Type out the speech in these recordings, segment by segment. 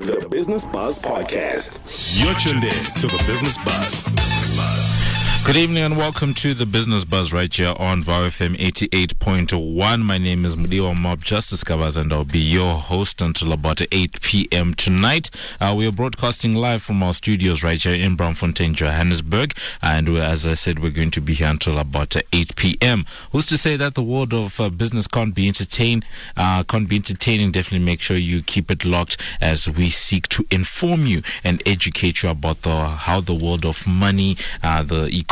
The Business Buzz Podcast. You're tuned in to the Business Buzz. Business Buzz. Good evening and welcome to the Business Buzz right here on VOW FM 88.1. My name is Mudiwa Mob Justice Kabaz and I'll be your host until about 8 p.m. tonight. Uh, we are broadcasting live from our studios right here in Braamfontein, Johannesburg. And as I said, we're going to be here until about 8 p.m. Who's to say that the world of uh, business can't be entertained, uh, can't be entertaining? Definitely make sure you keep it locked as we seek to inform you and educate you about the, how the world of money, uh, the economy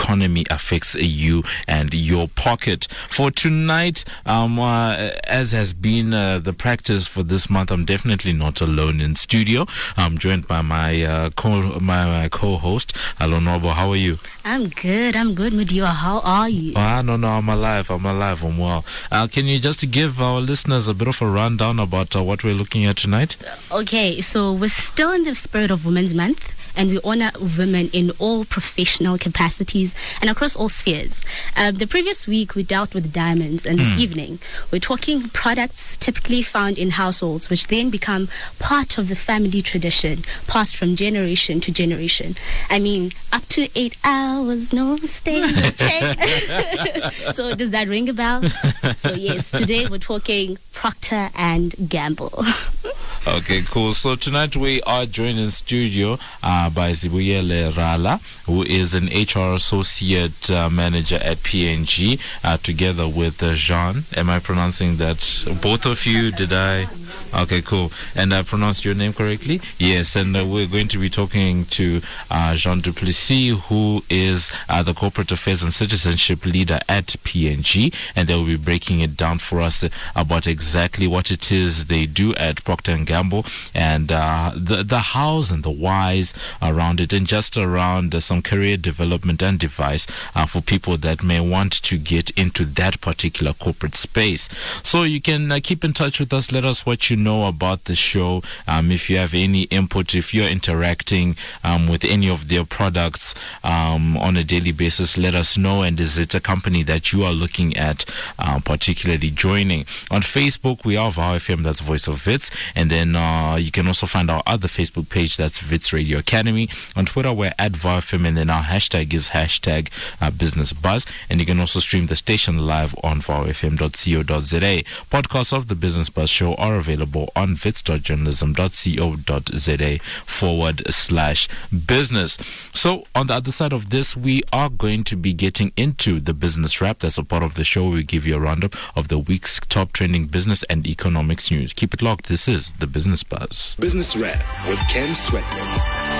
affects you and your pocket. For tonight, um, uh, as has been uh, the practice for this month, I'm definitely not alone in studio. I'm joined by my uh, co my, my co-host, Alonobo. How are you? I'm good. I'm good, Mudiwa. How are you? Ah, no, no, I'm alive. I'm alive. I'm well. Uh, can you just give our listeners a bit of a rundown about uh, what we're looking at tonight? Okay, so we're still in the spirit of Women's Month and we honor women in all professional capacities and across all spheres. Um, the previous week we dealt with diamonds, and this evening we're talking products typically found in households, which then become part of the family tradition, passed from generation to generation. I mean, up to eight hours, no stay. check. so does that ring a bell? so yes, today we're talking Procter and Gamble. Okay, cool. So tonight we are joined in studio by Zibuyele Rala, who is an HR associate uh, manager at P&G, uh, together with uh, Jean. Am I pronouncing that? Both of you? Did I? Okay, cool. And I pronounced your name correctly? Yes. And uh, we're going to be talking to uh, Jean Duplessis, who is uh, the corporate affairs and citizenship leader at P&G, and they'll be breaking it down for us about exactly what it is they do at Procter Gamble and uh, the the hows and the whys around it, and just around uh, some career development and advice uh, for people that may want to get into that particular corporate space. So you can uh, keep in touch with us. Let us you know about the show. Um, if you have any input, if you're interacting um, with any of their products um, on a daily basis, let us know. And is it a company that you are looking at uh, particularly joining? On Facebook, we are VOW FM, that's Voice of Wits. And then uh, you can also find our other Facebook page, that's Wits Radio Academy. On Twitter, we're at VOW FM, and then our hashtag is hashtag uh, Business Buzz. And you can also stream the station live on vowfm.co.za. Podcasts of the Business Buzz show are available on wits.journalism.co.za forward slash business. So, on the other side of this, we are going to be getting into the business wrap. That's a part of the show. We give you a roundup of the week's top trending business and economics news. Keep it locked. This is the Business Buzz. Business Wrap with Ken Sweatman.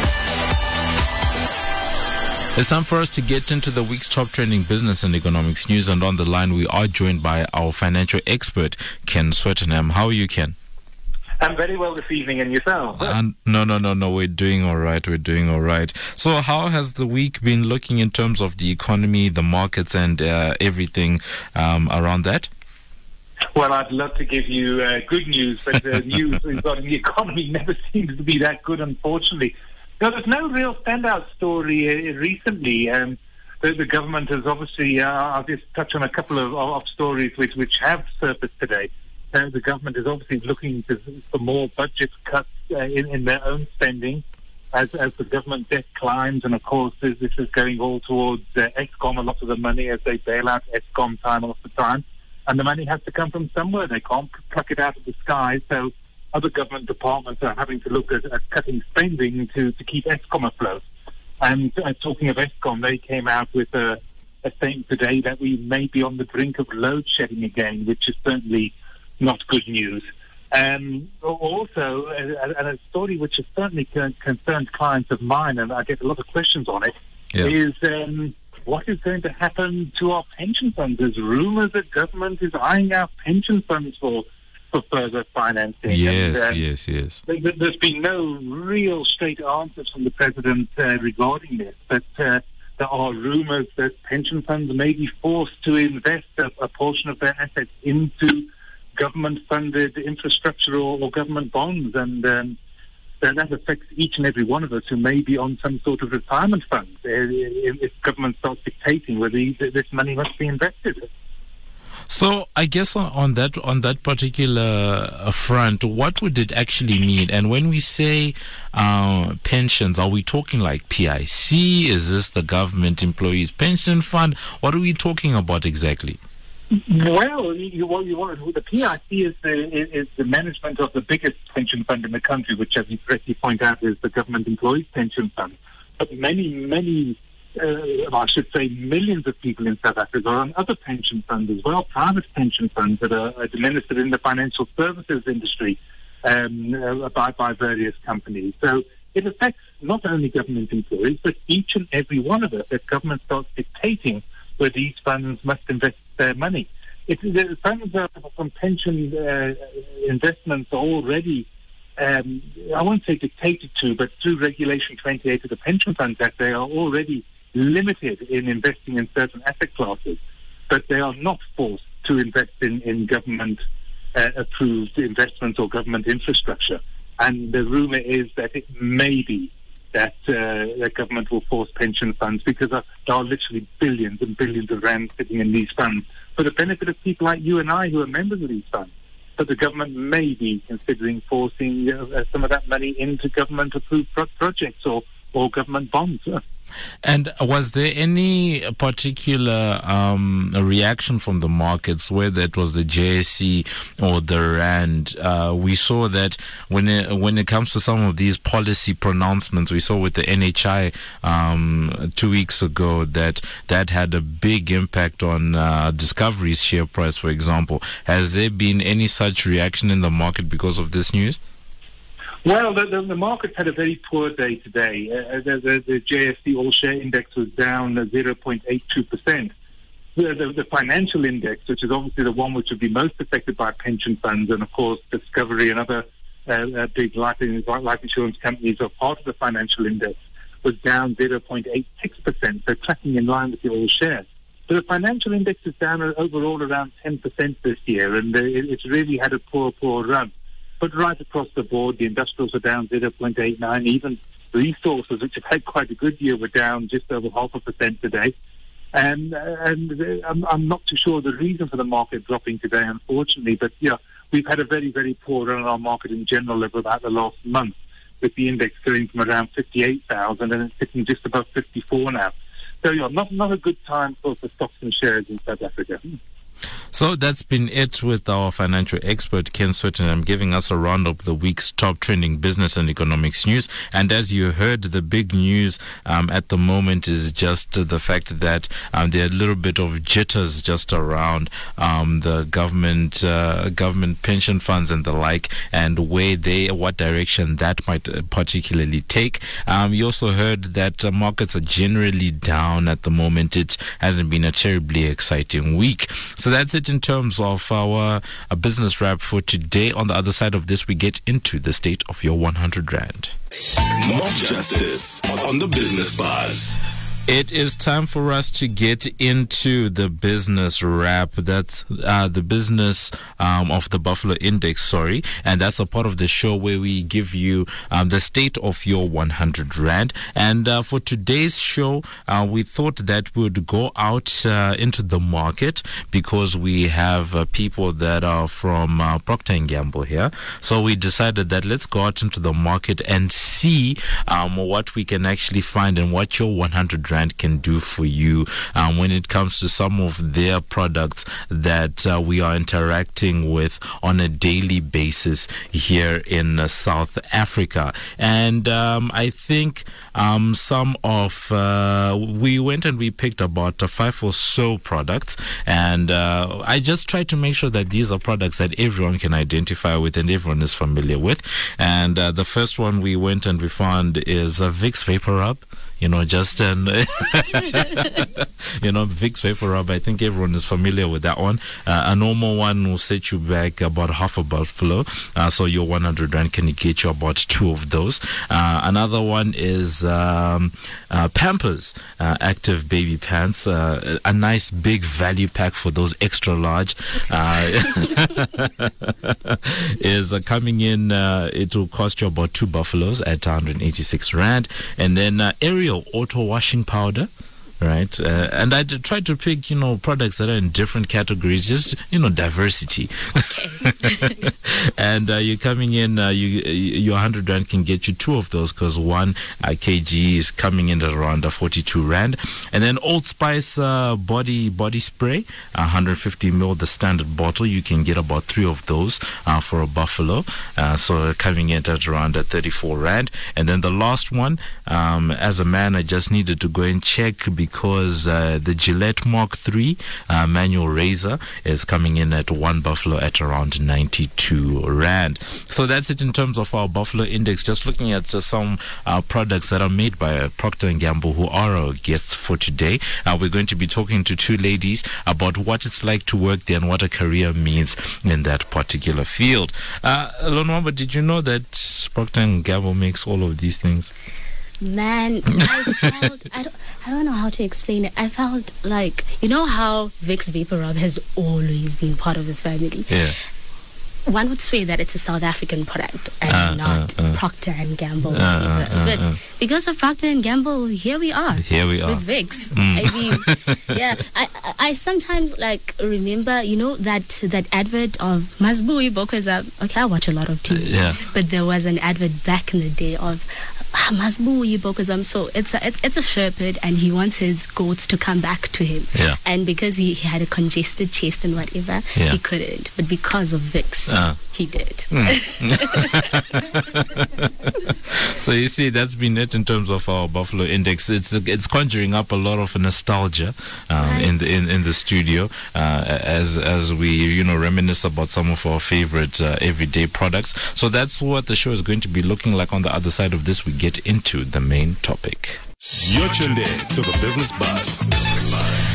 It's time for us to get into the week's top trending business and economics news. And on the line, we are joined by our financial expert, Ken Swettenham. How are you, Ken? I'm very well this evening, and yourself? Uh, no, no, no, no. We're doing all right. We're doing all right. So, how has the week been looking in terms of the economy, the markets, and uh, everything um, around that? Well, I'd love to give you uh, good news, but the news regarding the economy never seems to be that good, unfortunately. No, there's no real standout story uh, recently. Um, the, the government has obviously, uh, I'll just touch on a couple of, of stories which, which have surfaced today. Uh, the government is obviously looking for more budget cuts uh, in, in their own spending as, as the government debt climbs. And of course, this, this is going all towards uh, a lot of the money as they bail out Eskom time after time. And the money has to come from somewhere. They can't pluck it out of the sky. So other government departments are having to look at, at cutting spending to, to keep Eskom afloat. And uh, talking of Eskom, they came out with a, a statement today that we may be on the brink of load shedding again, which is certainly not good news. Um, also, and a story which has certainly concerned clients of mine, and I get a lot of questions on it, is Yeah. um, what is going to happen to our pension funds? There's rumours that government is eyeing our pension funds for for further financing. Yes, and, uh, yes, yes. there- there- There's been no real straight answers from the president uh, regarding this, but uh, there are rumours that pension funds may be forced to invest a, a portion of their assets into government-funded infrastructure or, or government bonds, and um, that, that affects each and every one of us who may be on some sort of retirement fund. Uh, if, government starts dictating whether this money must be invested. So I guess on, on that on that particular uh, front, what would it actually mean? And when we say uh, pensions, are we talking like PIC? Is this the government employees pension fund? What are we talking about exactly? Well, you, what you want the PIC is the is the management of the biggest pension fund in the country, which, as you correctly point out, is the government employees pension fund. But many, many, uh, I should say, millions of people in South Africa are on other pension funds as well, private pension funds that are administered in the financial services industry um, uh, by by various companies. So it affects not only government employees, but each and every one of us. If government starts dictating where these funds must invest their money. It, the funds are from pension uh, investments are already, um, I won't say dictated to, but through Regulation 28 of the Pension Funds Act, they are already limited in investing in certain asset classes, but they are not forced to invest in, in government uh, approved investments or government infrastructure. And the rumor is that it may be that uh, the government will force pension funds because there are literally billions and billions of rands sitting in these funds for the benefit of people like you and I who are members of these funds. But the government may be considering forcing uh, some of that money into government-approved pro- projects or, or government bonds. And was there any particular um, reaction from the markets, whether it was the JSE or the RAND? Uh, we saw that when it, when it comes to some of these policy pronouncements, we saw with the NHI um, two weeks ago that that had a big impact on uh, Discovery's share price, for example. Has there been any such reaction in the market because of this news? Well, the, the, the markets had a very poor day today. Uh, the, the, the JSE All Share Index was down 0.82%. The, the, the financial index, which is obviously the one which would be most affected by pension funds, and of course Discovery and other uh, uh, big life, life insurance companies are part of the financial index, was down 0.86%, so tracking in line with the all share. So the financial index is down overall around 10% this year, and uh, it, it's really had a poor, poor run. But right across the board, the industrials are down 0.89. Even resources, which have had quite a good year, were down just over half a percent today. And, and I'm, I'm not too sure the reason for the market dropping today, unfortunately. But yeah, we've had a very, very poor run on our market in general over about the last month, with the index going from around 58,000 and it's sitting just above 54 now. So yeah, not not a good time for, for stocks and shares in South Africa. So that's been it with our financial expert, Ken Swettenham, giving us a round of the week's top trending business and economics news. And as you heard, the big news um, at the moment is just the fact that um, there are a little bit of jitters just around um, the government, uh, government pension funds and the like, and where they, what direction that might uh, particularly take. Um, you also heard that uh, markets are generally down at the moment. It hasn't been a terribly exciting week. So that's it in terms of our uh, business wrap for today. On the other side of this, we get into the state of your 100 Rand. More justice on the business buzz. It is time for us to get into the business wrap. That's uh, the business um, of the Buffalo Index, sorry. And that's a part of the show where we give you um, the state of your 100 Rand. And uh, for today's show, uh, we thought that we would go out uh, into the market because we have uh, people that are from uh, Procter & Gamble here. So we decided that let's go out into the market and see um, what we can actually find and what your 100 Rand can do for you um, when it comes to some of their products that uh, we are interacting with on a daily basis here in uh, South Africa. And um, I think um, some of, uh, we went and we picked about uh, five or so products. And uh, I just tried to make sure that these are products that everyone can identify with and everyone is familiar with. And uh, the first one we went and we found is a Vicks Vapor Rub you know, just an, you know, Vicks Vapor Rub. I think everyone is familiar with that one. Uh, a normal one will set you back about half a buffalo. Uh, so your 100 rand can get you about two of those. Uh, another one is um, uh, Pampers uh, Active Baby Pants. Uh, a nice big value pack for those extra large. is coming in. it will cost you about two buffaloes at 186 rand. And then Ariel auto washing powder right? Uh, and I try to pick, you know, products that are in different categories, just you know, diversity. Okay. and uh, you're coming in, uh, you your 100 rand can get you two of those because one uh, kg is coming in at around uh, 42 rand. And then Old Spice uh, body body spray, 150 ml, the standard bottle. You can get about three of those uh, for a buffalo. Uh, so coming in at around uh, 34 rand. And then the last one, um, as a man, I just needed to go and check because uh, the Gillette Mark III uh, manual razor is coming in at one buffalo at around 92 rand. So that's it in terms of our buffalo index. Just looking at uh, some uh, products that are made by uh, Procter and Gamble, who are our guests for today. We're going to be talking to two ladies about what it's like to work there and what a career means in that particular field. Uh, Lonwamba, did you know that Procter and Gamble makes all of these things? Man, I felt I don't I don't know how to explain it. I felt like you know how Vicks Vapor Rub has always been part of the family. Yeah. One would swear that it's a South African product and Uh, not uh, uh. Procter and Gamble. Uh, uh, but uh. because of Procter and Gamble, here we are. Here we are. with Vicks. Mm. I mean, yeah. I, I I sometimes like remember, you know, that that advert of Masbui Bokweza. Okay, I watch a lot of TV. Yeah. But there was an advert back in the day of ah. So it's a it's a shepherd, and he wants his goats to come back to him. Yeah. And because he, he had a congested chest and whatever, Yeah. he couldn't. But because of Vicks, Uh. he did. So you see, that's been it in terms of our Buffalo Index. It's it's conjuring up a lot of nostalgia um, in the in, in the studio uh, as as we you know reminisce about some of our favorite uh, everyday products. So that's what the show is going to be looking like. On the other side of this, we get into the main topic. You're tuned in to the Business Buzz.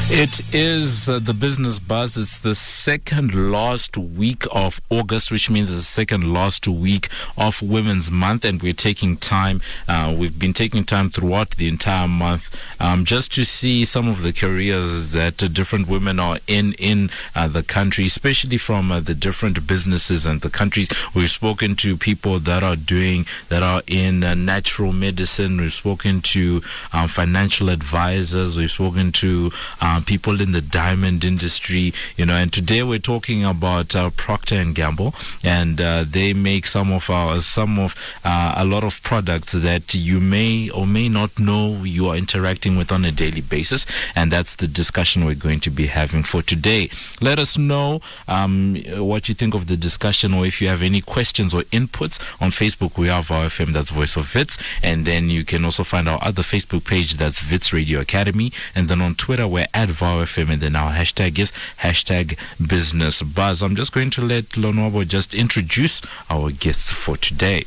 It is uh, the business buzz. It's the second last week of August, which means the second last week of Women's Month, and we're taking time. Uh, we've been taking time throughout the entire month um, just to see some of the careers that uh, different women are in in uh, the country, especially from uh, the different businesses and the countries. We've spoken to people that are doing that are in uh, natural medicine. We've spoken to um, financial advisors. We've spoken to uh, people in the diamond industry, you know. And today we're talking about uh, Procter and Gamble, and uh, they make some of our some of uh, a lot of products that you may or may not know you are interacting with on a daily basis, and that's the discussion we're going to be having for today. Let us know um, what you think of the discussion, or if you have any questions or inputs on Facebook. We have our FM, that's Voice of Wits, and then you can also find our other Facebook page, that's Wits Radio Academy, and then on Twitter we're at VOW FM, and then our hashtag is hashtag Business Buzz. I'm just going to let Lonwabo just introduce our guests for today.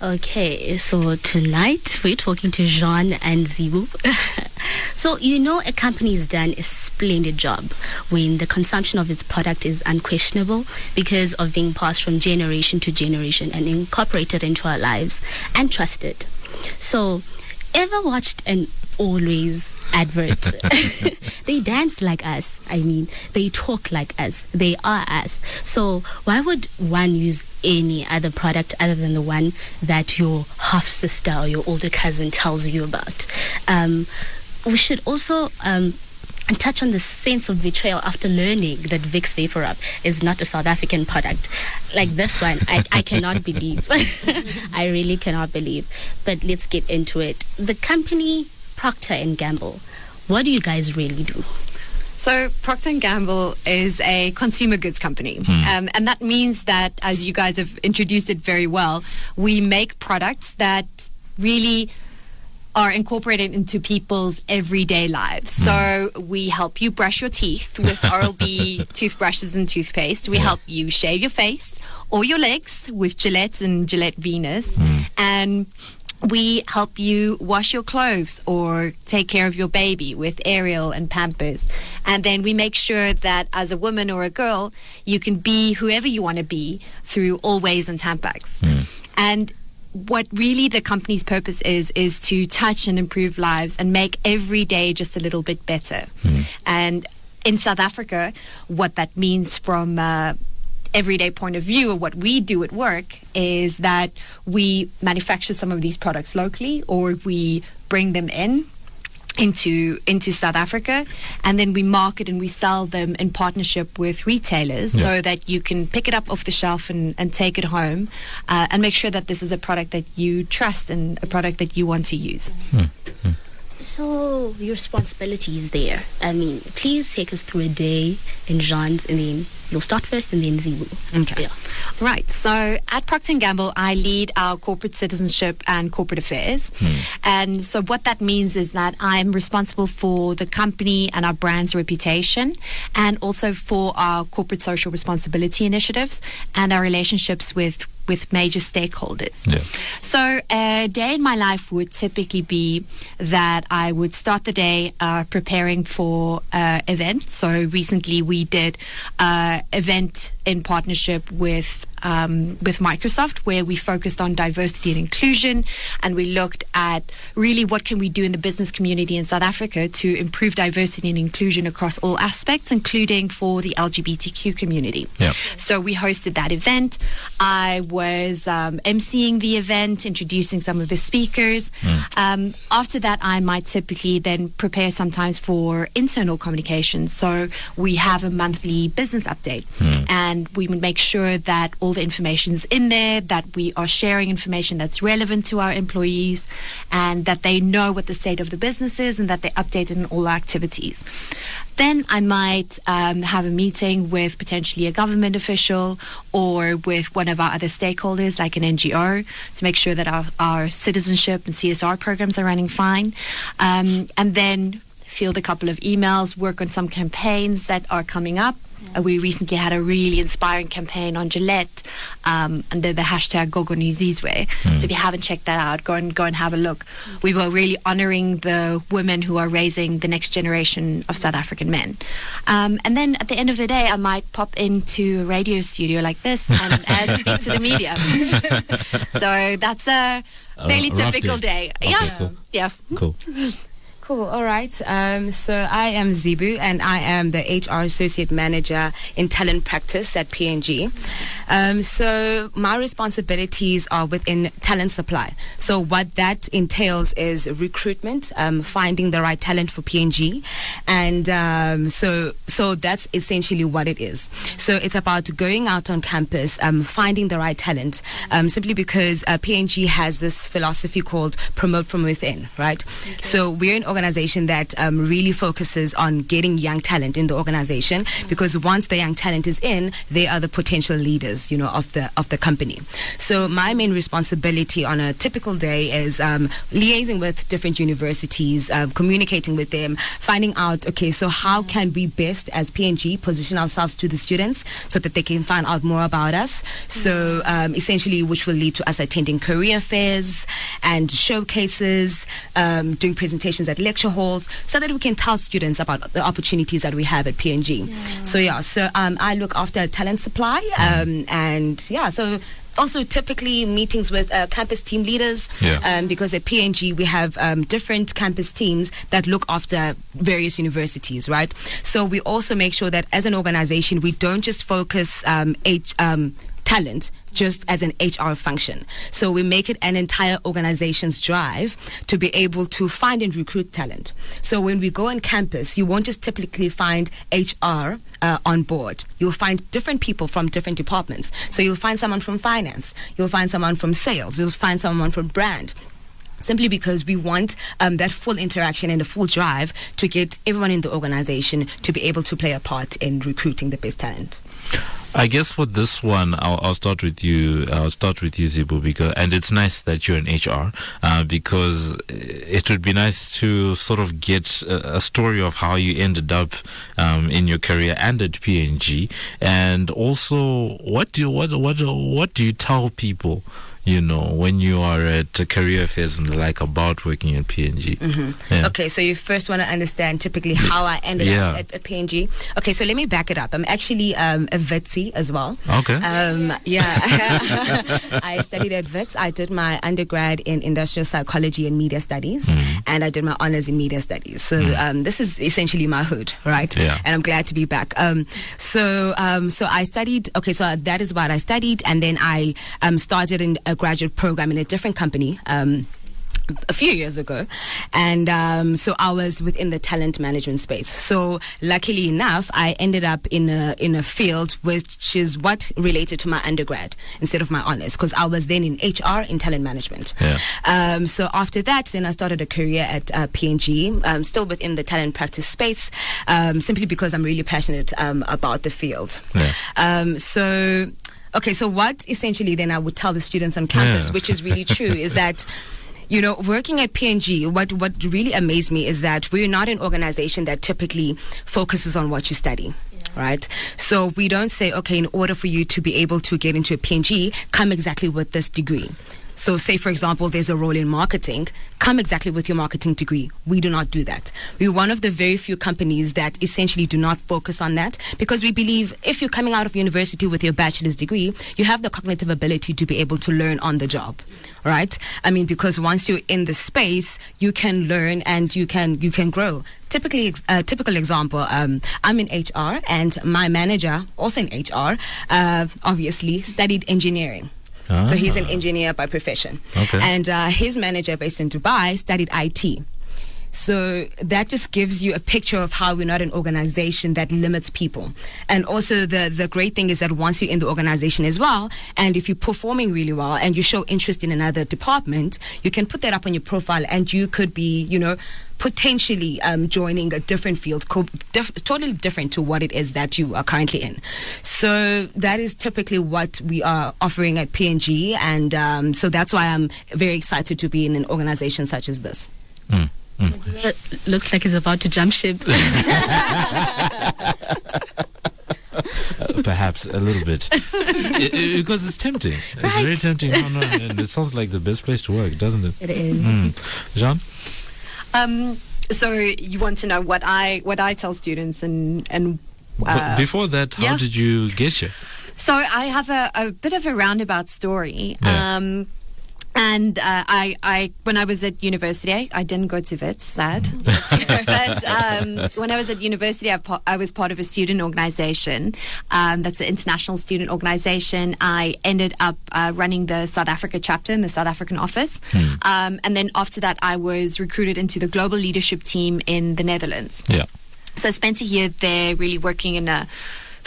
Okay, so tonight we're talking to Jean and Zibu. so, you know, a company has done a splendid job when the consumption of its product is unquestionable because of being passed from generation to generation and incorporated into our lives and trusted. So, ever watched an always advert? they dance like us. I mean, they talk like us. They are us. So why would one use any other product other than the one that your half sister or your older cousin tells you about? Um, we should also um, touch on the sense of betrayal after learning that Vicks Vapor Rub is not a South African product. Like this one, I, I cannot believe. I really cannot believe. But let's get into it. The company Procter and Gamble. What do you guys really do? So Procter and Gamble is a consumer goods company, hmm. um, and that means that, as you guys have introduced it very well, we make products that really are incorporated into people's everyday lives. Hmm. So we help you brush your teeth with Oral-B toothbrushes and toothpaste. We help you shave your face or your legs with Gillette and Gillette Venus, hmm. and we help you wash your clothes or take care of your baby with Ariel and Pampers. And then we make sure that as a woman or a girl, you can be whoever you want to be through Always and Tampax. And what really the company's purpose is is to touch and improve lives and make every day just a little bit better. And in South Africa, what that means from uh, everyday point of view or what we do at work is that we manufacture some of these products locally or we bring them in into into South Africa, and then we market and we sell them in partnership with retailers, Yeah. so that you can pick it up off the shelf and, and take it home, uh, and make sure that this is a product that you trust and a product that you want to use. So your responsibility is there. I mean, please take us through a day in Jean's, and then you'll start first, and then Zibu. Okay. Yeah. Right. So at Procter and Gamble, I lead our corporate citizenship and corporate affairs. And so what that means is that I'm responsible for the company and our brand's reputation and also for our corporate social responsibility initiatives and our relationships with with major stakeholders. Yeah. So a day in my life would typically be that I would start the day uh, preparing for uh, event. So recently we did uh, event in partnership with um, with Microsoft where we focused on diversity and inclusion and we looked at really what can we do in the business community in South Africa to improve diversity and inclusion across all aspects including for the LGBTQ community. Yeah. So we hosted that event. I was um, emceeing the event, introducing some of the speakers. Um, after that, I might typically then prepare sometimes for internal communications. So we have a monthly business update, and we would make sure that all the information is in there, that we are sharing information that's relevant to our employees, and that they know what the state of the business is, and that they're updated in all activities. Then I might um, have a meeting with potentially a government official or with one of our other stakeholders, like an NGO, to make sure that our, our citizenship and CSR programs are running fine. Um, and then field a couple of emails, work on some campaigns that are coming up. Uh, we recently had a really inspiring campaign on Gillette um, under the hashtag Gogonizizwe. So if you haven't checked that out, go and go and have a look. We were really honoring the women who are raising the next generation of South African men. Um, and then at the end of the day, I might pop into a radio studio like this and, and speak to the media. so that's a fairly rough typical day. day. Okay, yeah, cool. yeah. Cool. Cool. All right. Um, so I am Zibu, and I am the HR associate manager in talent practice at P&G. Um, so my responsibilities are within talent supply. So what that entails is recruitment, um, finding the right talent for P&G, and um, so so that's essentially what it is. So it's about going out on campus, um, finding the right talent, um, simply because uh, P&G has this philosophy called promote from within, right? So we're an organization that um, really focuses on getting young talent in the organization because once the young talent is in, they are the potential leaders, you know, of the of the company. So my main responsibility on a typical day is um, liaising with different universities, um, communicating with them, finding out, okay, so how can we best as P&G position ourselves to the students so that they can find out more about us. So um, essentially, which will lead to us attending career fairs and showcases, um, doing presentations at lecture halls, so that we can tell students about the opportunities that we have at P&G. So yeah, so um, I look after talent supply, um, and yeah, so. Also, typically meetings with uh, campus team leaders, Yeah. um, because at P&G we have um, different campus teams that look after various universities, right? So we also make sure that as an organization we don't just focus um, H, um, talent just as an HR function. So we make it an entire organization's drive to be able to find and recruit talent. So when we go on campus, you won't just typically find HR uh, on board. You'll find different people from different departments. So you'll find someone from finance, you'll find someone from sales, you'll find someone from brand simply because we want um, that full interaction and a full drive to get everyone in the organization to be able to play a part in recruiting the best talent. I guess for this one, I'll, I'll start with you. I'll start with you, Zibu, because and it's nice that you're in HR uh, because it would be nice to sort of get a, a story of how you ended up um, in your career and at P&G, and also what do you, what what what do you tell people? You know, when you are at career fairs and like about working at P&G. Yeah. Okay, so you first want to understand typically how I ended Yeah. up at, at P&G. Okay, so let me back it up. I'm actually um, a VETSI as well. Okay. Um, yeah, I studied at Wits. I did my undergrad in industrial psychology and media studies, Mm. and I did my honors in media studies. So um, this is essentially my hood, right? Yeah. And I'm glad to be back. Um, so um, so I studied. Okay, so that is what I studied, and then I um, started in a graduate program in a different company. Um, a few years ago, and um, so I was within the talent management space. So luckily enough, I ended up in a in a field which is what related to my undergrad instead of my honors, because I was then in HR in talent management. Yeah. Um, so after that, then I started a career at uh, P&G, um, still within the talent practice space, um, simply because I'm really passionate um, about the field. Yeah. Um, so. Okay, so what essentially then I would tell the students on campus, Yeah. which is really true, is that you know, working at P&G, what, what really amazed me is that we're not an organization that typically focuses on what you study. Right? So we don't say, okay, in order for you to be able to get into a P&G, come exactly with this degree. So, say for example, there's a role in marketing, come exactly with your marketing degree. We do not do that. We're one of the very few companies that essentially do not focus on that because we believe if you're coming out of university with your bachelor's degree, you have the cognitive ability to be able to learn on the job. Right? I mean, because once you're in the space, you can learn and you can you can grow. Typically, a typical example, um, I'm in HR and my manager, also in HR, uh, obviously studied engineering. So he's an engineer by profession. Okay. And uh, his manager, based in Dubai, studied IT. So that just gives you a picture of how we're not an organization that limits people. And also the, the great thing is that once you're in the organization as well, and if you're performing really well and you show interest in another department, you can put that up on your profile and you could be, you know, potentially um, joining a different field, co- diff- totally different to what it is that you are currently in. So that is typically what we are offering at P&G, and um, so that's why I'm very excited to be in an organization such as this. Uh, looks like he's about to jump ship. Perhaps a little bit I- I- because it's tempting. It's very tempting. No, no, and it sounds like the best place to work, doesn't it? it is. Mm. Jean? Um, so you want to know what I what I tell students and and but uh, before that, how yeah. did you get here? So I have a, a bit of a roundabout story. Yeah. Um, and uh, I, I, when I was at university, I, I didn't go to Wits, sad. but um, when I was at university, I, po- I was part of a student organization. Um, that's an international student organization. I ended up uh, running the South Africa chapter in the South African office. Um, and then after that, I was recruited into the global leadership team in the Netherlands. Yeah. So I spent a year there really working in a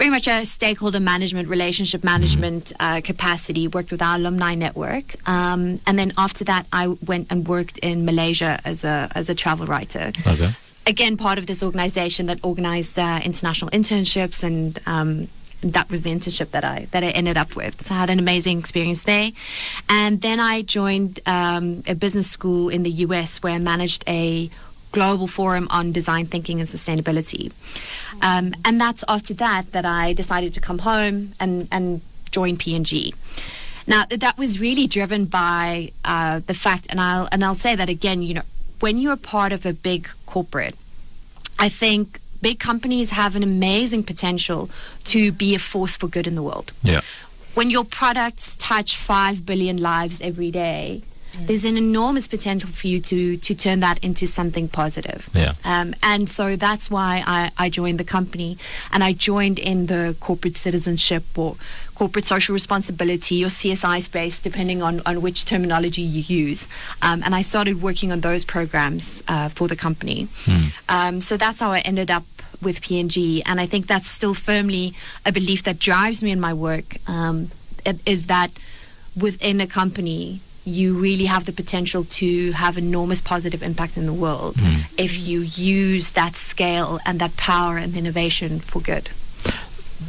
very much a stakeholder management, relationship management uh, capacity, worked with our alumni network. Um, and then after that, I went and worked in Malaysia as a, as a travel writer. Okay. Again, part of this organization that organized uh, international internships and um, that was the internship that I that I ended up with. So I had an amazing experience there, and then I joined um, a business school in the US where I managed a global forum on design thinking and sustainability. Um, and that's after that that I decided to come home and, and join P&G. Now that was really driven by uh, the fact, and I'll and I'll say that again. You know, when you're part of a big corporate, I think big companies have an amazing potential to be a force for good in the world Yeah. when your products touch 5 billion lives every day, there's an enormous potential for you to, to turn that into something positive. Yeah. Um, and so that's why I, I joined the company and I joined in the corporate citizenship or corporate social responsibility or CSI space, depending on, on which terminology you use. Um, and I started working on those programs uh, for the company. Um, so that's how I ended up with P&G. And I think that's still firmly a belief that drives me in my work um, it- is that within a company, you really have the potential to have enormous positive impact in the world if you use that scale and that power and innovation for good.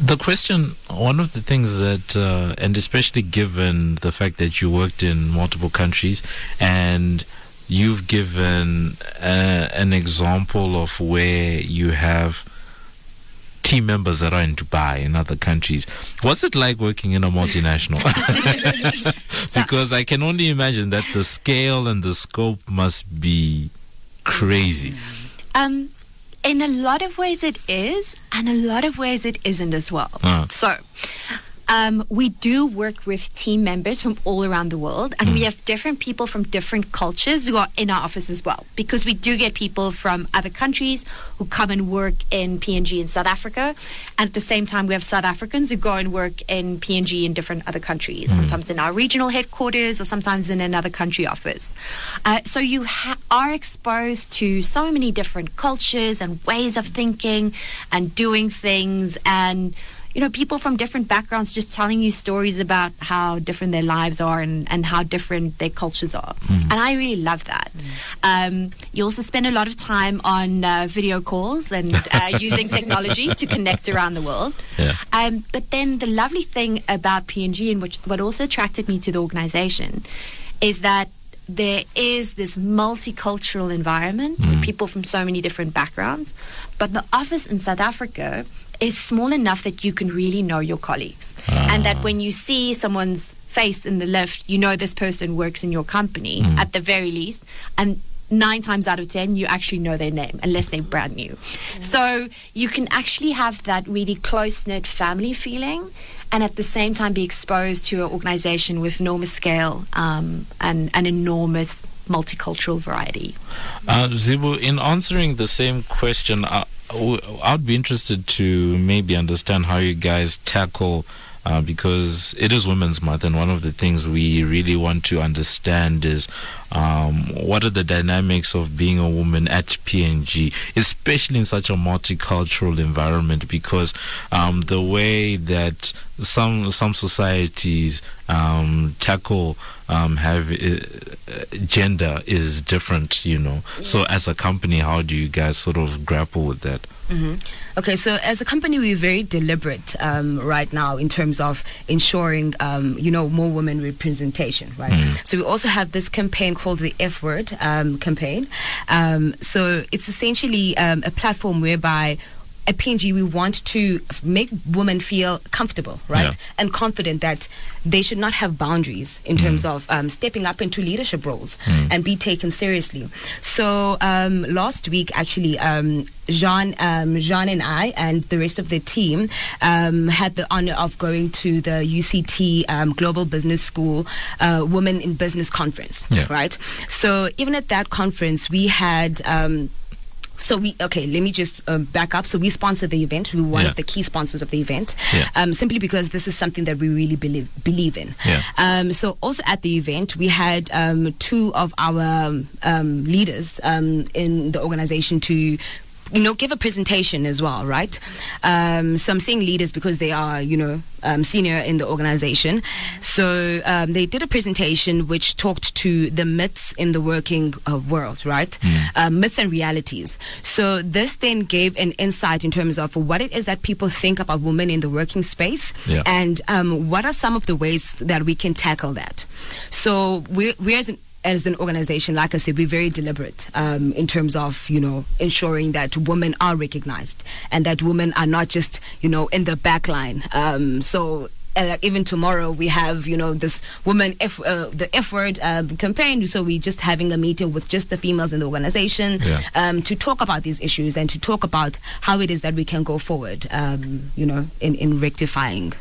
The question, one of the things that, uh, and especially given the fact that you worked in multiple countries and you've given uh, an example of where you have team members that are in Dubai in other countries. What's it like working in a multinational? because I can only imagine that the scale and the scope must be crazy. Um, in a lot of ways, it is, and a lot of ways, it isn't as well. Ah. So, Um, we do work with team members from all around the world, and we have different people from different cultures who are in our office as well. Because we do get people from other countries who come and work in P&G in South Africa, and at the same time, we have South Africans who go and work in P&G in different other countries, sometimes in our regional headquarters or sometimes in another country office. Uh, so you ha- are exposed to so many different cultures and ways of thinking and doing things and you know, people from different backgrounds just telling you stories about how different their lives are and, and how different their cultures are. And I really love that. Um, you also spend a lot of time on uh, video calls and uh, using technology to connect around the world. Yeah. Um, but then the lovely thing about P&G and which what also attracted me to the organization is that there is this multicultural environment with people from so many different backgrounds. But the office in South Africa is small enough that you can really know your colleagues. And that when you see someone's face in the lift, you know this person works in your company at the very least. And nine times out of ten, you actually know their name unless they're brand new. So you can actually have that really close knit family feeling. And at the same time, be exposed to an organization with enormous scale um, and an enormous multicultural variety. Uh, Zibu, in answering the same question, uh, w- I'd be interested to maybe understand how you guys tackle. Uh, because it is Women's Month, and one of the things we really want to understand is um, what are the dynamics of being a woman at P&G, especially in such a multicultural environment. Because um, the way that some some societies um, tackle um, have uh, gender is different, you know. So, as a company, how do you guys sort of grapple with that? Okay, so as a company, we're very deliberate um, right now in terms of ensuring, um, you know, more women representation, right? So we also have this campaign called the F Word um, campaign. Um, so it's essentially um, a platform whereby at P&G we want to make women feel comfortable, right, Yeah. and confident that they should not have boundaries in terms of um, stepping up into leadership roles and be taken seriously. So um, last week, actually, um, Jean, um, Jean and I and the rest of the team um, had the honor of going to the UCT um, Global Business School uh, Women in Business Conference, Yeah. right? So even at that conference, we had. So we okay. Let me just um, back up. So we sponsored the event. We were one Yeah. of the key sponsors of the event, Yeah. um, simply because this is something that we really believe believe in. Yeah. Um, so also at the event, we had um, two of our um, leaders um, in the organization to. You know, give a presentation as well, right? Um, so I'm saying leaders because they are, you know, um, senior in the organization. So um, they did a presentation which talked to the myths in the working uh, world, right? Um, myths and realities. So this then gave an insight in terms of what it is that people think about women in the working space Yeah. and um, what are some of the ways that we can tackle that. So we we as an as an organization, like I said, we're very deliberate um, in terms of, you know, ensuring that women are recognized and that women are not just, you know, in the back line. Um, so uh, even tomorrow we have you know this woman F, uh, the F word um, campaign. So we're just having a meeting with just the females in the organization Yeah. um, to talk about these issues and to talk about how it is that we can go forward. Um, you know, in in rectifying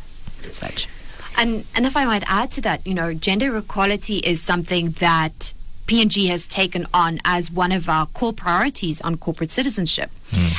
such. And and if I might add to that, you know, gender equality is something that P&G has taken on as one of our core priorities on corporate citizenship.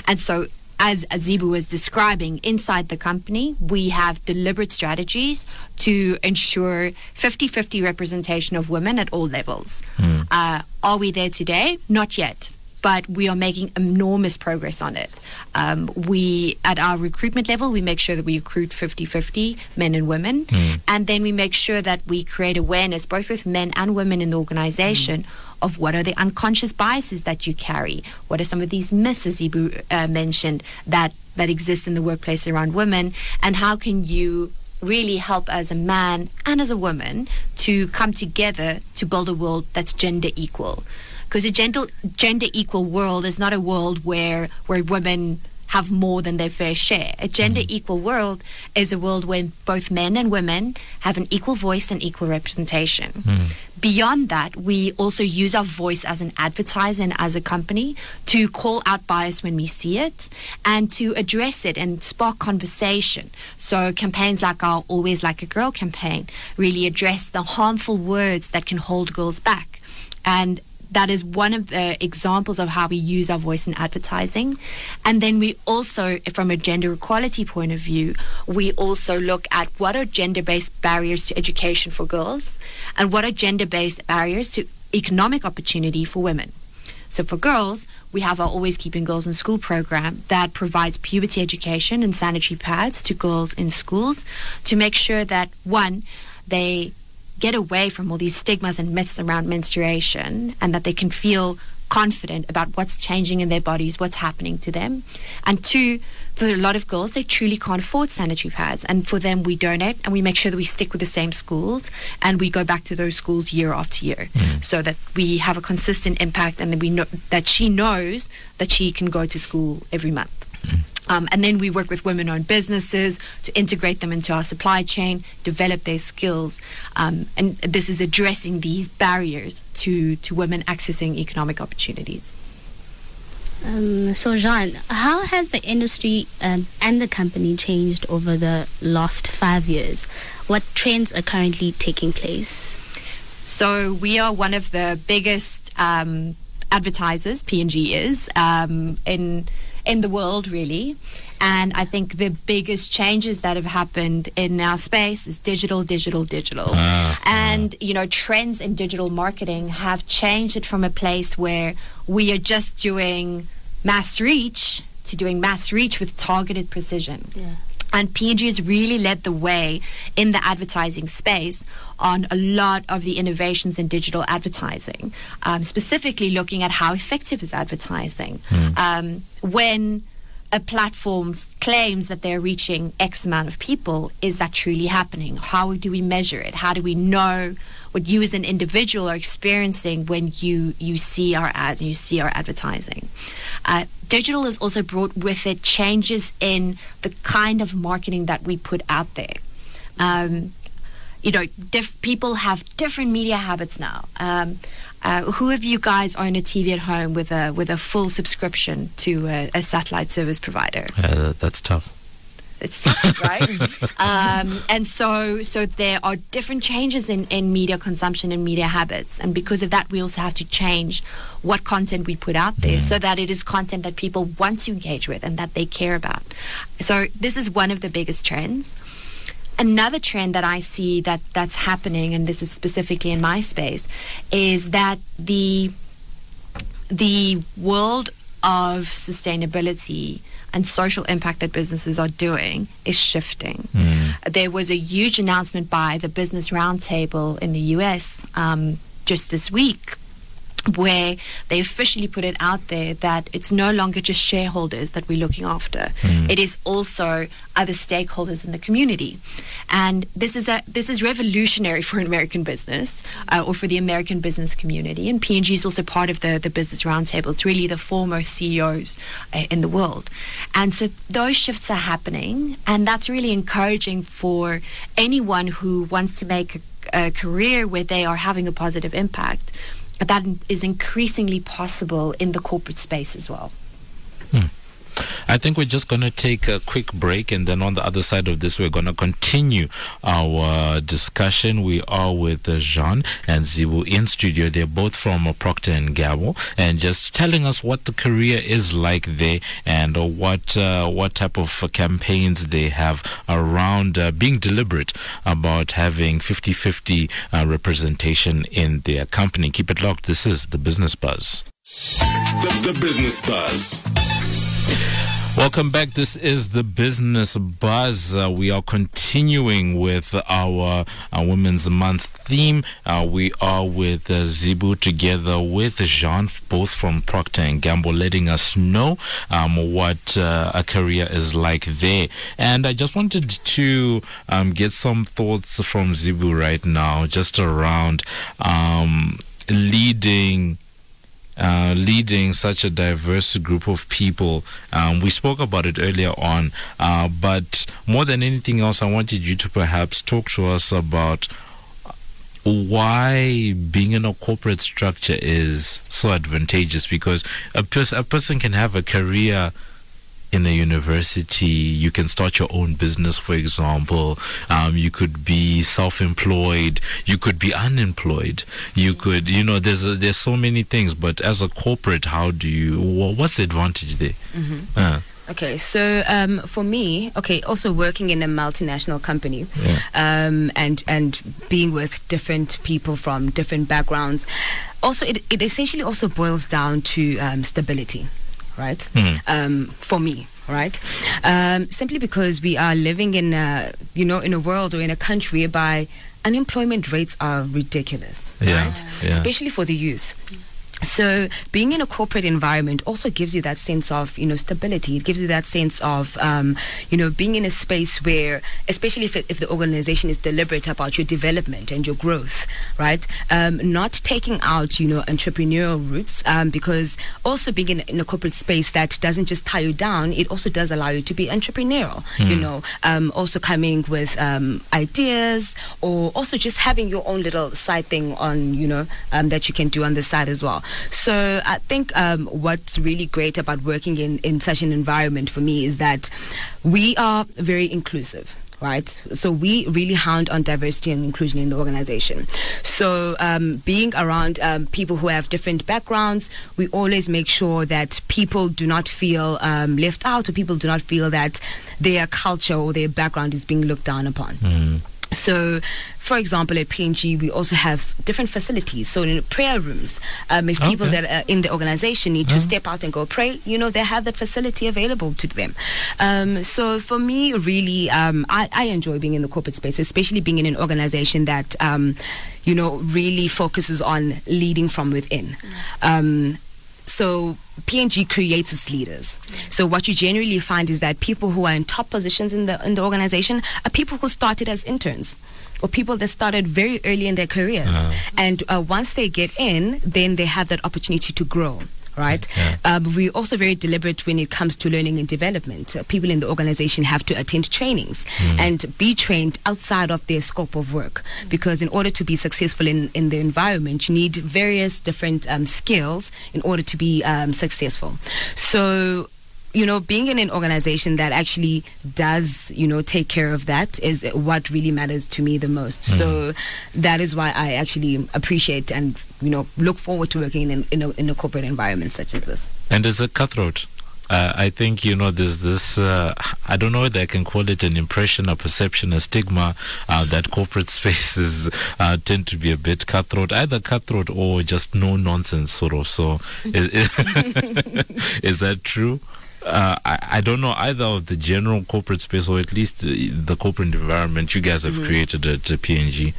And so as Azibu was describing, inside the company, we have deliberate strategies to ensure 50 50 representation of women at all levels. Uh, are we there today? Not yet. But we are making enormous progress on it. Um, we, at our recruitment level, we make sure that we recruit 50 50 men and women. And then we make sure that we create awareness, both with men and women in the organization, of what are the unconscious biases that you carry. What are some of these myths, as Zibu uh, mentioned, that, that exist in the workplace around women? And how can you really help as a man and as a woman to come together to build a world that's gender equal? Because a gender, gender equal world is not a world where, where women have more than their fair share. A gender mm-hmm. equal world is a world where both men and women have an equal voice and equal representation. Hmm. Beyond that, we also use our voice as an advertiser and as a company to call out bias when we see it and to address it and spark conversation. So campaigns like our Always Like a Girl campaign really address the harmful words that can hold girls back. And that is one of the examples of how we use our voice in advertising. And then we also, from a gender equality point of view, we also look at what are gender based barriers to education for girls and what are gender based barriers to economic opportunity for women. So for girls, we have our Always Keeping Girls in School program that provides puberty education and sanitary pads to girls in schools to make sure that one, they get away from all these stigmas and myths around menstruation and that they can feel confident about what's changing in their bodies, what's happening to them. And two, for a lot of girls, they truly can't afford sanitary pads. And for them, we donate and we make sure that we stick with the same schools and we go back to those schools year after year mm. so that we have a consistent impact and that we know that she knows that she can go to school every month. Mm. Um, and then we work with women owned businesses to integrate them into our supply chain, develop their skills. Um, and this is addressing these barriers to, to women accessing economic opportunities. Um, so, Jean, how has the industry um, and the company changed over the last five years? What trends are currently taking place? So we are one of the biggest um, advertisers. P&G is um, in in the world, really. And I think the biggest changes that have happened in our space is digital, digital, digital. Ah, and, you know, trends in digital marketing have changed it from a place where we are just doing mass reach to doing mass reach with targeted precision. Yeah. And P&G has really led the way in the advertising space on a lot of the innovations in digital advertising, um, specifically looking at how effective is advertising. Um, when a platform claims that they're reaching X amount of people, is that truly happening? How do we measure it? How do we know what you as an individual are experiencing when you, you see our ads and you see our advertising? Uh, digital has also brought with it changes in the kind of marketing that we put out there. Um, you know, diff- people have different media habits now. Um, uh, who of you guys own a TV at home with a with a full subscription to a, a satellite service provider? Uh, that's tough. It's right. um, and so, so there are different changes in, in media consumption and media habits, and because of that, we also have to change what content we put out there, so that it is content that people want to engage with and that they care about. So, this is one of the biggest trends. Another trend that I see that that's happening, and this is specifically in my space, is that the the world of sustainability and social impact that businesses are doing is shifting. There was a huge announcement by the Business Roundtable in the US um, just this week where they officially put it out there that it's no longer just shareholders that we're looking after. It is also other stakeholders in the community. And this is a this is revolutionary for an American business uh, or for the American business community. And P&G is also part of the, the Business Roundtable. It's really the foremost CEOs uh, in the world. And so those shifts are happening. And that's really encouraging for anyone who wants to make a, a career where they are having a positive impact that is increasingly possible in the corporate space as well. Hmm. I think we're just going to take a quick break, and then on the other side of this, we're going to continue our discussion. We are with uh, Jean and Zibu in studio. They're both from uh, Procter and Gamble, and just telling us what the career is like there, and uh, what uh, what type of campaigns they have around uh, being deliberate about having 50-50 uh, representation in their company. Keep it locked. This is the Business Buzz. The, the Business Buzz. Welcome back. This is the Business Buzz. Uh, we are continuing with our uh, Women's Month theme. Uh, we are with uh, Zibu together with Jean, both from Procter and Gamble, letting us know um, what uh, a career is like there. And I just wanted to um, get some thoughts from Zibu right now, just around um, leading uh, leading such a diverse group of people. Um, we spoke about it earlier on, uh, but more than anything else, I wanted you to perhaps talk to us about why being in a corporate structure is so advantageous because a, pers- a person can have a career in a university. You can start your own business, for example. Um, you could be self-employed. You could be unemployed. You could, you know, there's a, there's so many things. But as a corporate, how do you? What's the advantage there? Uh, Okay, so um, for me, okay, also working in a multinational company, Yeah. um, and and being with different people from different backgrounds, also it, it essentially also boils down to um, stability, right? Um, for me, right? Um, simply because we are living in a you know in a world or in a country whereby unemployment rates are ridiculous, Yeah, right? yeah. Especially for the youth. So being in a corporate environment also gives you that sense of you know stability. It gives you that sense of um, you know being in a space where, especially if, it, if the organization is deliberate about your development and your growth, right? Um, not taking out you know entrepreneurial routes um, because also being in, in a corporate space that doesn't just tie you down, it also does allow you to be entrepreneurial. You know, um, also coming with um, ideas or also just having your own little side thing on you know um, that you can do on the side as well. So I think um, what's really great about working in, in such an environment for me is that we are very inclusive. Right, so we really hound on diversity and inclusion in the organization. So, um, being around um, people who have different backgrounds, we always make sure that people do not feel um, left out, or people do not feel that their culture or their background is being looked down upon. So, for example, at P&G, we also have different facilities. So, in prayer rooms, um, if people Okay. that are in the organization need to step out and go pray, you know, they have that facility available to them. Um, so, for me, really, um, I, I enjoy being in the corporate space, especially being in an organization that, um, you know, really focuses on leading from within. Um, so P&G creates its leaders. So what you generally find is that people who are in top positions in the in the organization are people who started as interns. Or people that started very early in their careers, and uh, once they get in, then they have that opportunity to grow. Right. Um, we're also very deliberate when it comes to learning and development. Uh, people in the organization have to attend trainings and be trained outside of their scope of work, because in order to be successful in in the environment, you need various different um, skills in order to be um, successful. So you know, being in an organization that actually does, you know, take care of that is what really matters to me the most. So that is why I actually appreciate and, you know, look forward to working in, in, a, in a corporate environment such as this. and as a cutthroat. Uh, I think you know there's this. Uh, I don't know whether I can call it an impression, a perception, a stigma uh, that corporate spaces uh, tend to be a bit cutthroat, either cutthroat or just no nonsense sort of. So, is, is that true? Uh, I, I don't know either of the general corporate space or at least uh, the corporate environment you guys have created at P&G.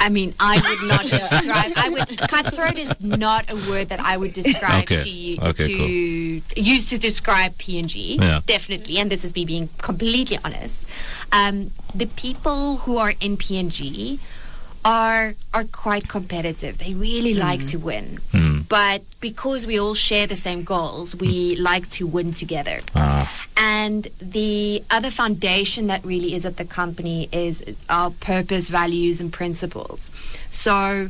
I mean, I would not describe. I would cutthroat is not a word that I would describe Okay. to you Okay, to use to describe P&G. Yeah. Definitely, and this is me being completely honest. Um, the people who are in P&G are are quite competitive. They really hmm. like to win, hmm. but because we all share the same goals, we hmm. like to win together. Ah, And the other foundation that really is at the company is our purpose, values, and principles. So,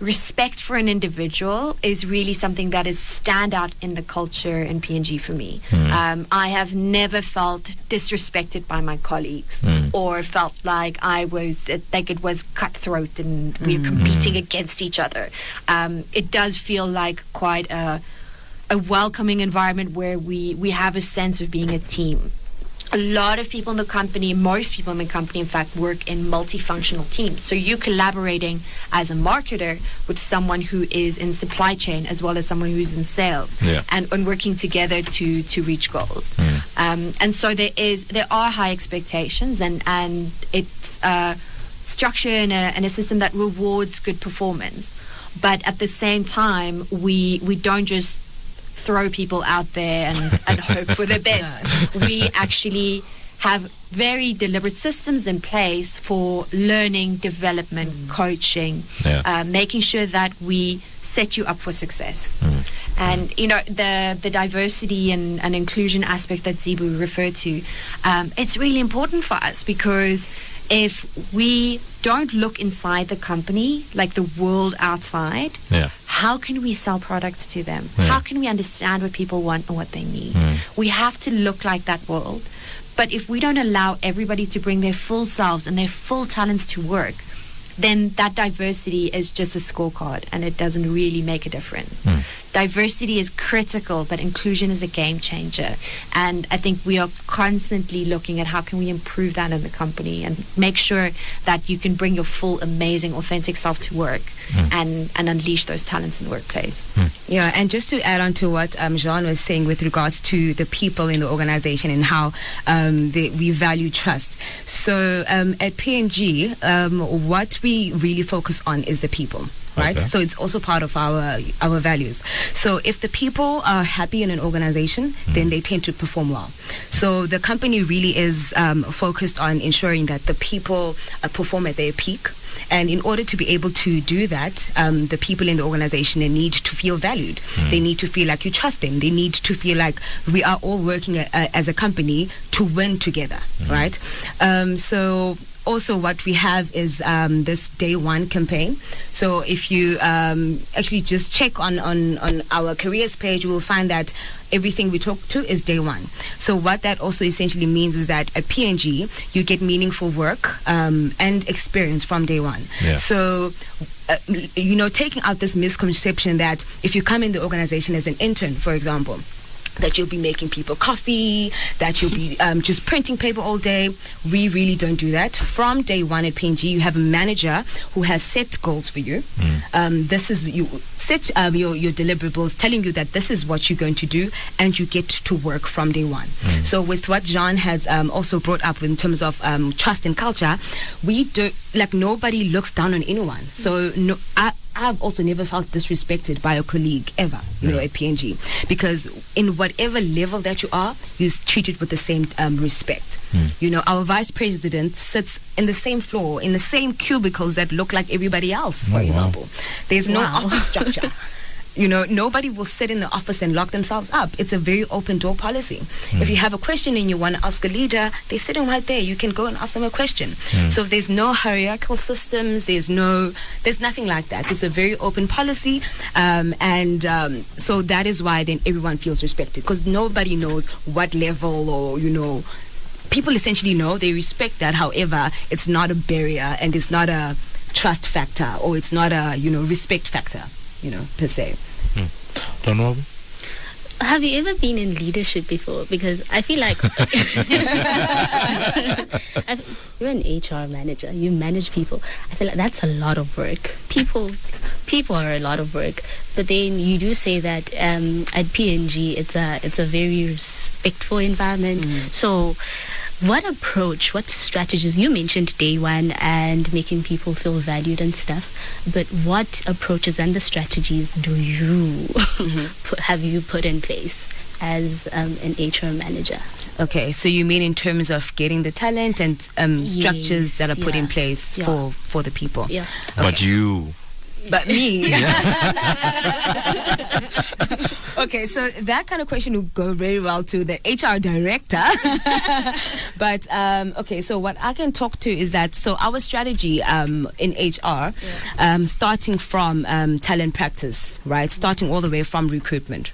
respect for an individual is really something that is standout in the culture in P&G for me. Um, I have never felt disrespected by my colleagues or felt like I was like it was cutthroat and we we're competing against each other. Um, it does feel like quite a a welcoming environment where we we have a sense of being a team. A lot of people in the company, most people in the company, in fact, work in multifunctional teams. So you're collaborating as a marketer with someone who is in supply chain as well as someone who's in sales, Yeah. and, and working together to to reach goals. Um, and so there is there are high expectations, and and it's uh, structure and a, and a system that rewards good performance. But at the same time, we we don't just throw people out there and, and hope for the best. We actually have very deliberate systems in place for learning, development, coaching, Yeah. uh, making sure that we set you up for success. And you know the the diversity and, and inclusion aspect that Zibu referred to, um, it's really important for us because if we don't look inside the company, like the world outside, Yeah. how can we sell products to them? Yeah. How can we understand what people want and what they need? Hmm. We have to look like that world. But if we don't allow everybody to bring their full selves and their full talents to work, then that diversity is just a scorecard and it doesn't really make a difference. Hmm. Diversity is critical, but inclusion is a game changer. And I think we are constantly looking at how can we improve that in the company and make sure that you can bring your full, amazing, authentic self to work and, and unleash those talents in the workplace. Yeah, and just to add on to what um, Jean was saying with regards to the people in the organization and how um, they, we value trust. So um, at P&G, um, what we really focus on is the people. Right, Okay. so it's also part of our our values. So if the people are happy in an organization, then they tend to perform well. So the company really is um, focused on ensuring that the people uh, perform at their peak. And in order to be able to do that, um, the people in the organization they need to feel valued. They need to feel like you trust them. They need to feel like we are all working a, a, as a company to win together, right? Um, so also what we have is um, this day one campaign. So if you um, actually just check on, on, on our careers page, you will find that everything we talk to is day one. So what that also essentially means is that at P&G, you get meaningful work um, and experience from day one. Yeah. So, uh, you know, taking out this misconception that if you come in the organization as an intern, for example, that you'll be making people coffee, that you'll be um, just printing paper all day. We really don't do that. From day one at P&G, you have a manager who has set goals for you. Um, this is you set um, your your deliverables, telling you that this is what you're going to do, and you get to work from day one. So with what John has um, also brought up in terms of um, trust and culture, we do like nobody looks down on anyone. So no, I. I've also never felt disrespected by a colleague ever, you know, at P&G, because in whatever level that you are, you're treated with the same um, respect. You know, our vice president sits in the same floor, in the same cubicles that look like everybody else, for wow. example. There's no Wow. office structure. You know, nobody will sit in the office and lock themselves up. It's a very open door policy. If you have a question and you want to ask a leader, they're sitting right there. You can go and ask them a question. So there's no hierarchical systems. There's no, there's nothing like that. It's a very open policy, um, and um, so that is why then everyone feels respected because nobody knows what level or you know. People essentially know they respect that. However, it's not a barrier and it's not a trust factor or it's not a you know respect factor. You know per se. Don't know. Have you ever been in leadership before? Because I feel like you're an HR manager. You manage people. I feel like that's a lot of work. People, people are a lot of work. But then you do say that um, at P&G, it's a it's a very respectful environment. So. What approach, what strategies? You mentioned day one and making people feel valued and stuff, but what approaches and the strategies do you put, have you put in place as um, an HR manager? Okay, so you mean in terms of getting the talent and um, structures that are Yes, put in place yeah. for for the people? Yeah. But you. But me. okay, so that kind of question would go very well to the HR director. but um, okay, so what I can talk to is that so our strategy um, in HR, um, starting from um, talent practice, right, starting all the way from recruitment,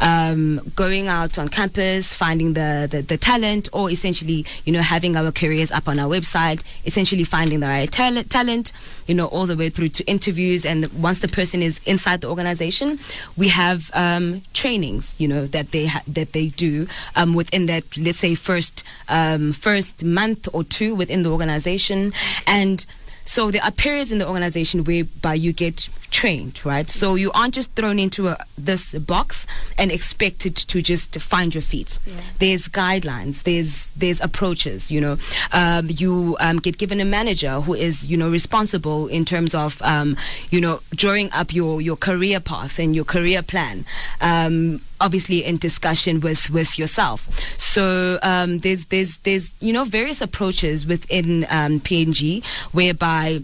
um, going out on campus, finding the, the the talent, or essentially, you know, having our careers up on our website, essentially finding the right talent, talent, you know, all the way through to interviews. And once the person is inside the organization, we have um, trainings, you know, that they ha- that they do um, within that, let's say, first um, first month or two within the organization, and so there are periods in the organization whereby you get trained, right? So you aren't just thrown into a, this box and expected to just find your feet. There's guidelines. There's there's approaches. You know, um, you um, get given a manager who is you know responsible in terms of um, you know drawing up your your career path and your career plan. Um, obviously in discussion with with yourself so um, there's there's there's you know various approaches within um, P&G whereby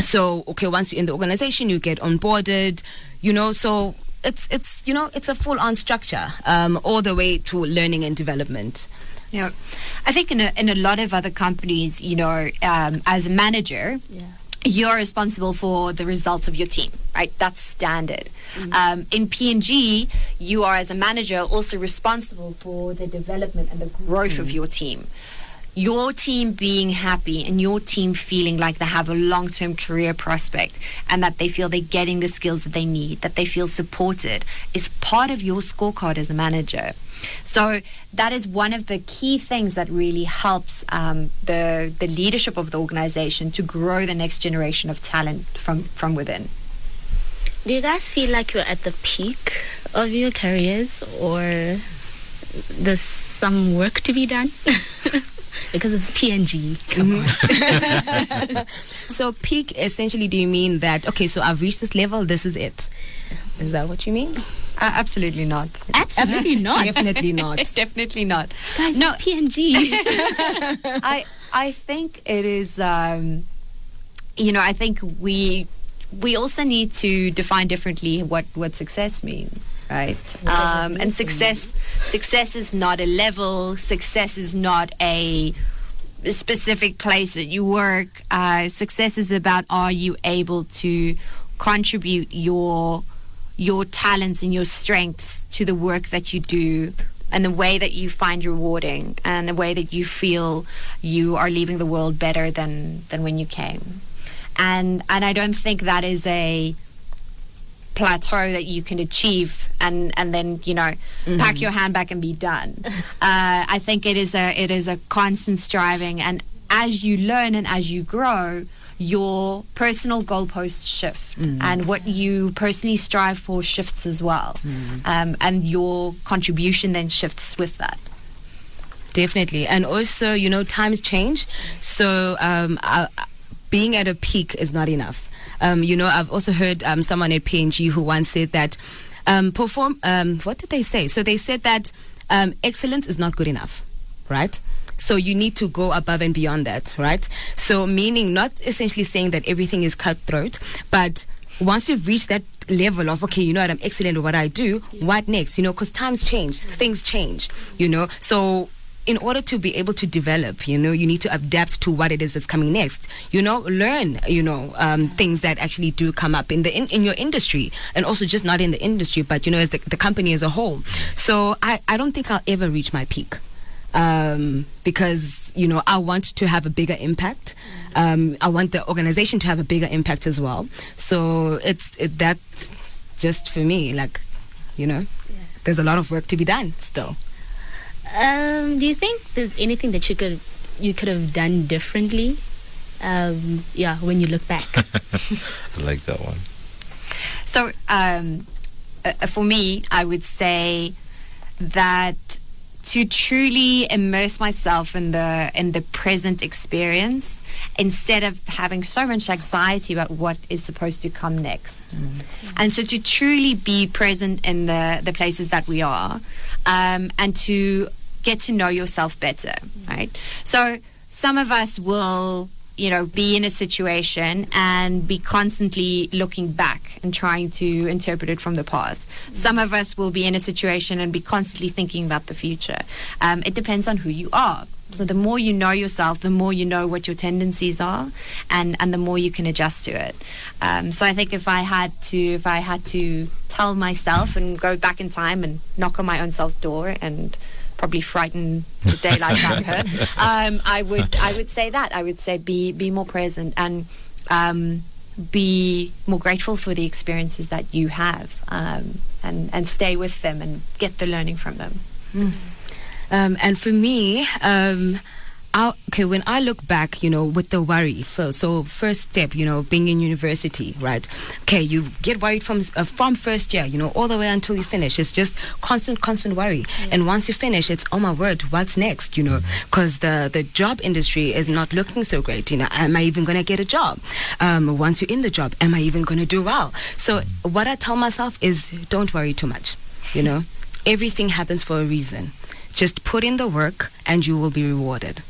so okay once you're in the organization you get onboarded you know, so it's it's you know it's a full on structure um, all the way to learning and development. Yeah, I think in a, in a lot of other companies, you know, um, as a manager, Yeah. you're responsible for the results of your team, right? That's standard. Um, in P&G, you are as a manager also responsible for the development and the growth of your team. Your team being happy and your team feeling like they have a long-term career prospect and that they feel they're getting the skills that they need, that they feel supported, is part of your scorecard as a manager. So that is one of the key things that really helps um, the the leadership of the organization to grow the next generation of talent from from within. Do you guys feel like you're at the peak of your careers or there's some work to be done? because it's P&G. Come on. So peak essentially, do you mean that okay? So I've reached this level. This is it. Is that what you mean? Uh, absolutely not. Absolutely not. Definitely not. It's definitely not. Guys, No. it's P&G. I I think it is. Um, you know, I think we we also need to define differently what what success means, right? Um, and success success is not a level. Success is not a specific place that you work. Uh, success is about are you able to contribute your your talents and your strengths to the work that you do and the way that you find rewarding and the way that you feel you are leaving the world better than than when you came and and I don't think that is a plateau that you can achieve and and then you know pack your hand back and be done. Uh, I think it is a it is a constant striving. And as you learn and as you grow your personal goalposts shift. And what you personally strive for shifts as well. Um, and your contribution then shifts with that. Definitely. And also, you know, times change. So um, being at a peak is not enough. Um, you know, I've also heard um, someone at P&G who once said that um, perform, um, what did they say? So they said that um, excellence is not good enough, right? So you need to go above and beyond that, right? So meaning not essentially saying that everything is cutthroat, but once you've reached that level of okay, you know what, I'm excellent at what I do. What next? You know, because times change, things change. You know, so in order to be able to develop, you know, you need to adapt to what it is that's coming next. You know, learn, you know, um, things that actually do come up in the in, in your industry, and also just not in the industry, but you know, as the, the company as a whole. So I I don't think I'll ever reach my peak um, because you know I want to have a bigger impact. Um, I want the organization to have a bigger impact as well. So it's it, that's just for me. Like, you know, there's a lot of work to be done still. Um, do you think there's anything that you could you could have done differently? Um, yeah, when you look back. I like that one. So, um, uh, for me, I would say that to truly immerse myself in the in the present experience, instead of having so much anxiety about what is supposed to come next, and so to truly be present in the the places that we are, um, and to get to know yourself better, right? So some of us will you know, be in a situation and be constantly looking back and trying to interpret it from the past. Some of us will be in a situation and be constantly thinking about the future. Um, it depends on who you are. So the more you know yourself, the more you know what your tendencies are, and, and the more you can adjust to it. Um, so I think if I had to, if I had to tell myself and go back in time and knock on my own self's door and probably frighten the daylight out of her. Um, I would I would say that I would say be be more present and um, be more grateful for the experiences that you have um, and and stay with them and get the learning from them. Um, and for me, um, I, okay, when I look back, you know, with the worry, so, so first step, you know, being in university, right? Okay, you get worried from uh, from first year, you know, all the way until you finish. It's just constant, constant worry. And once you finish, it's oh my word, what's next? You know, because the the job industry is not looking so great. You know, am I even gonna get a job? Um, once you're in the job, am I even gonna do well? So what I tell myself is, don't worry too much. You know, everything happens for a reason. Just put in the work, and you will be rewarded.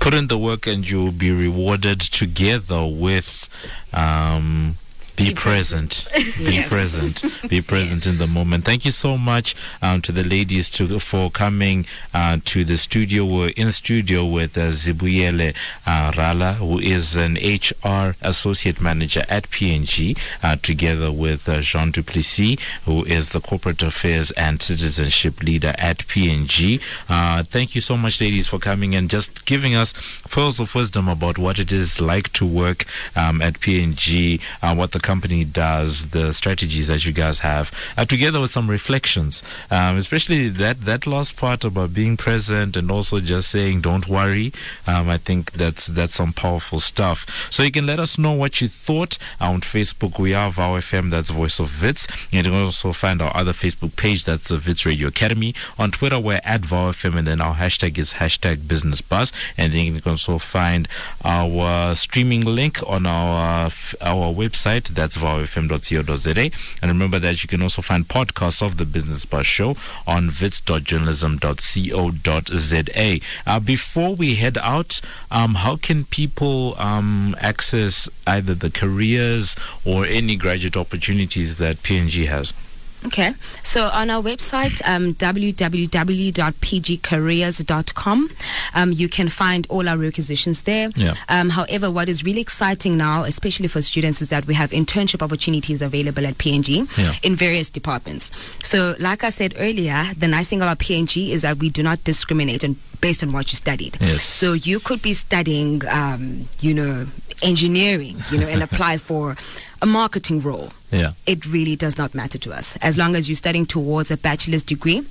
Put in the work and you'll be rewarded together with um, be, present. Be Yes. present. Be present in the moment. Thank you so much um, to the ladies to for coming uh, to the studio. We're in studio with uh, Zibuyele uh, Rala, who is an HR associate manager at P&G, uh, together with uh, Jean Duplessis, who is the corporate affairs and citizenship leader at P&G. Uh, thank you so much, ladies, for coming and just giving us pearls of wisdom about what it is like to work um, at P&G, uh, what the company does, the strategies that you guys have, uh, together with some reflections, um, especially that, that last part about being present and also just saying, don't worry. Um, I think that's, that's some powerful stuff. So you can let us know what you thought on Facebook. We are VOW FM, that's Voice of Wits. You can also find our other Facebook page, that's the Wits Radio Academy. On Twitter, we're at VOW FM, and then our hashtag is hashtag Business Buzz. And then you can also find our streaming link on our our website, that's vowfm.co.za. And remember that you can also find podcasts of the Business Buzz show on wits.journalism.co.za. Uh, before we head out, um, how can people um, access either the careers or any graduate opportunities that P&G has? Okay. So on our website, um, www.pgcareers.com, um, you can find all our requisitions there. Yeah. Um, however, what is really exciting now, especially for students, is that we have internship opportunities available at P&G Yeah. in various departments. So, like I said earlier, the nice thing about P&G is that we do not discriminate on, based on what you studied. Yes. So you could be studying, um, you know, engineering, you know, and apply for a marketing role Yeah. it really does not matter to us as long as you're studying towards a bachelor's degree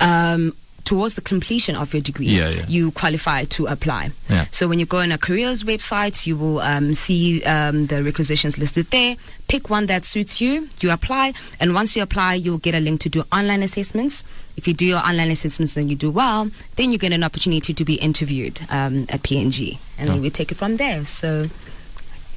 um, towards the completion of your degree Yeah, yeah. you qualify to apply Yeah. so when you go on a careers website you will um, see um, the requisitions listed there pick one that suits you you apply and once you apply you'll get a link to do online assessments if you do your online assessments and you do well then you get an opportunity to be interviewed um, at P&G and then we take it from there so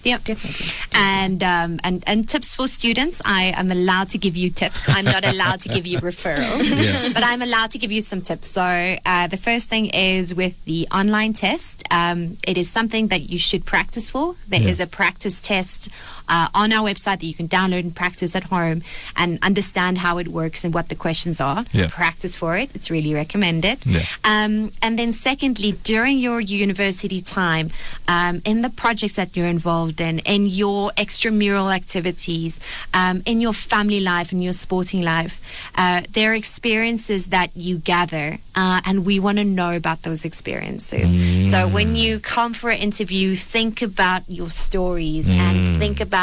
Yep. definitely And um, and and tips for students. I am allowed to give you tips. I'm not allowed to give you referrals, Yeah. but I'm allowed to give you some tips. So uh, the first thing is with the online test. Um, it is something that you should practice for. There is Yeah. a practice test uh, on our website that you can download and practice at home and understand how it works and what the questions are. Yeah. Practice for it. It's really recommended. Yeah. Um, and then, secondly, during your university time, um, in the projects that you're involved in, in your extramural activities, um, in your family life, and your sporting life, uh, there are experiences that you gather, uh, and we want to know about those experiences. So, when you come for an interview, think about your stories and think about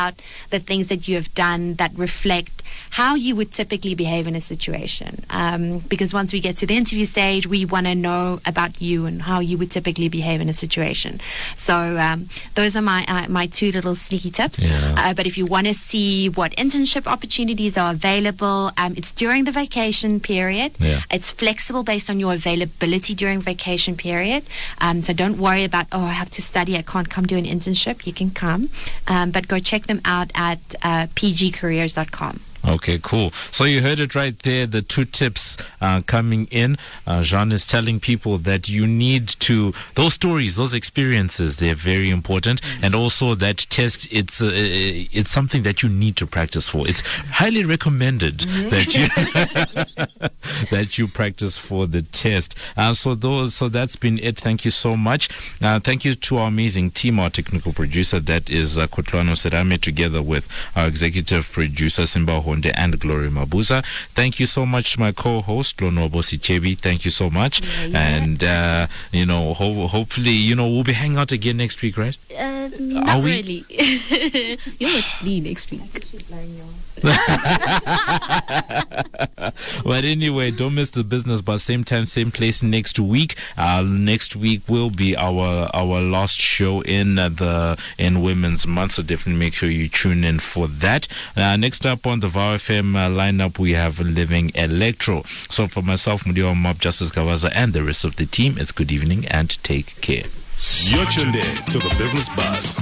the things that you have done that reflect how you would typically behave in a situation. Um, because once we get to the interview stage, we want to know about you and how you would typically behave in a situation. So um, those are my uh, my two little sneaky tips. Yeah. Uh, but if you want to see what internship opportunities are available, um, it's during the vacation period. Yeah. It's flexible based on your availability during vacation period. Um, so don't worry about oh I have to study, I can't come do an internship. You can come, um, but go check them out at uh, pgcareers.com. Okay, cool. So you heard it right there. The two tips uh, coming in. Uh, Jean is telling people that you need to those stories, those experiences. They're very important, and also that test. It's uh, it's something that you need to practice for. It's highly recommended that you that you practice for the test. Uh, so those, so that's been it. Thank you so much. Uh, thank you to our amazing team, our technical producer that is uh, Kotlano Serame, together with our executive producer Simba And Glory Mabuza. Thank you so much to my co-host Lonobo Sichebi. Thank you so much. And uh, you know, ho- hopefully, you know, we'll be hanging out again next week, right? Uh, not Are we? really. you know it's me next week. But anyway, don't miss the business. But same time, same place next week. Uh, next week will be our our last show in the in Women's Month. So definitely make sure you tune in for that. Uh, next up on the VOW FM uh, lineup, we have Living Electro. So for myself, Mudio Mob, Justice Kawaza, and the rest of the team, it's good evening and take care. You're tuned in to the Business Buzz.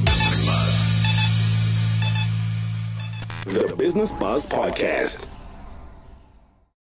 The Business Buzz Podcast.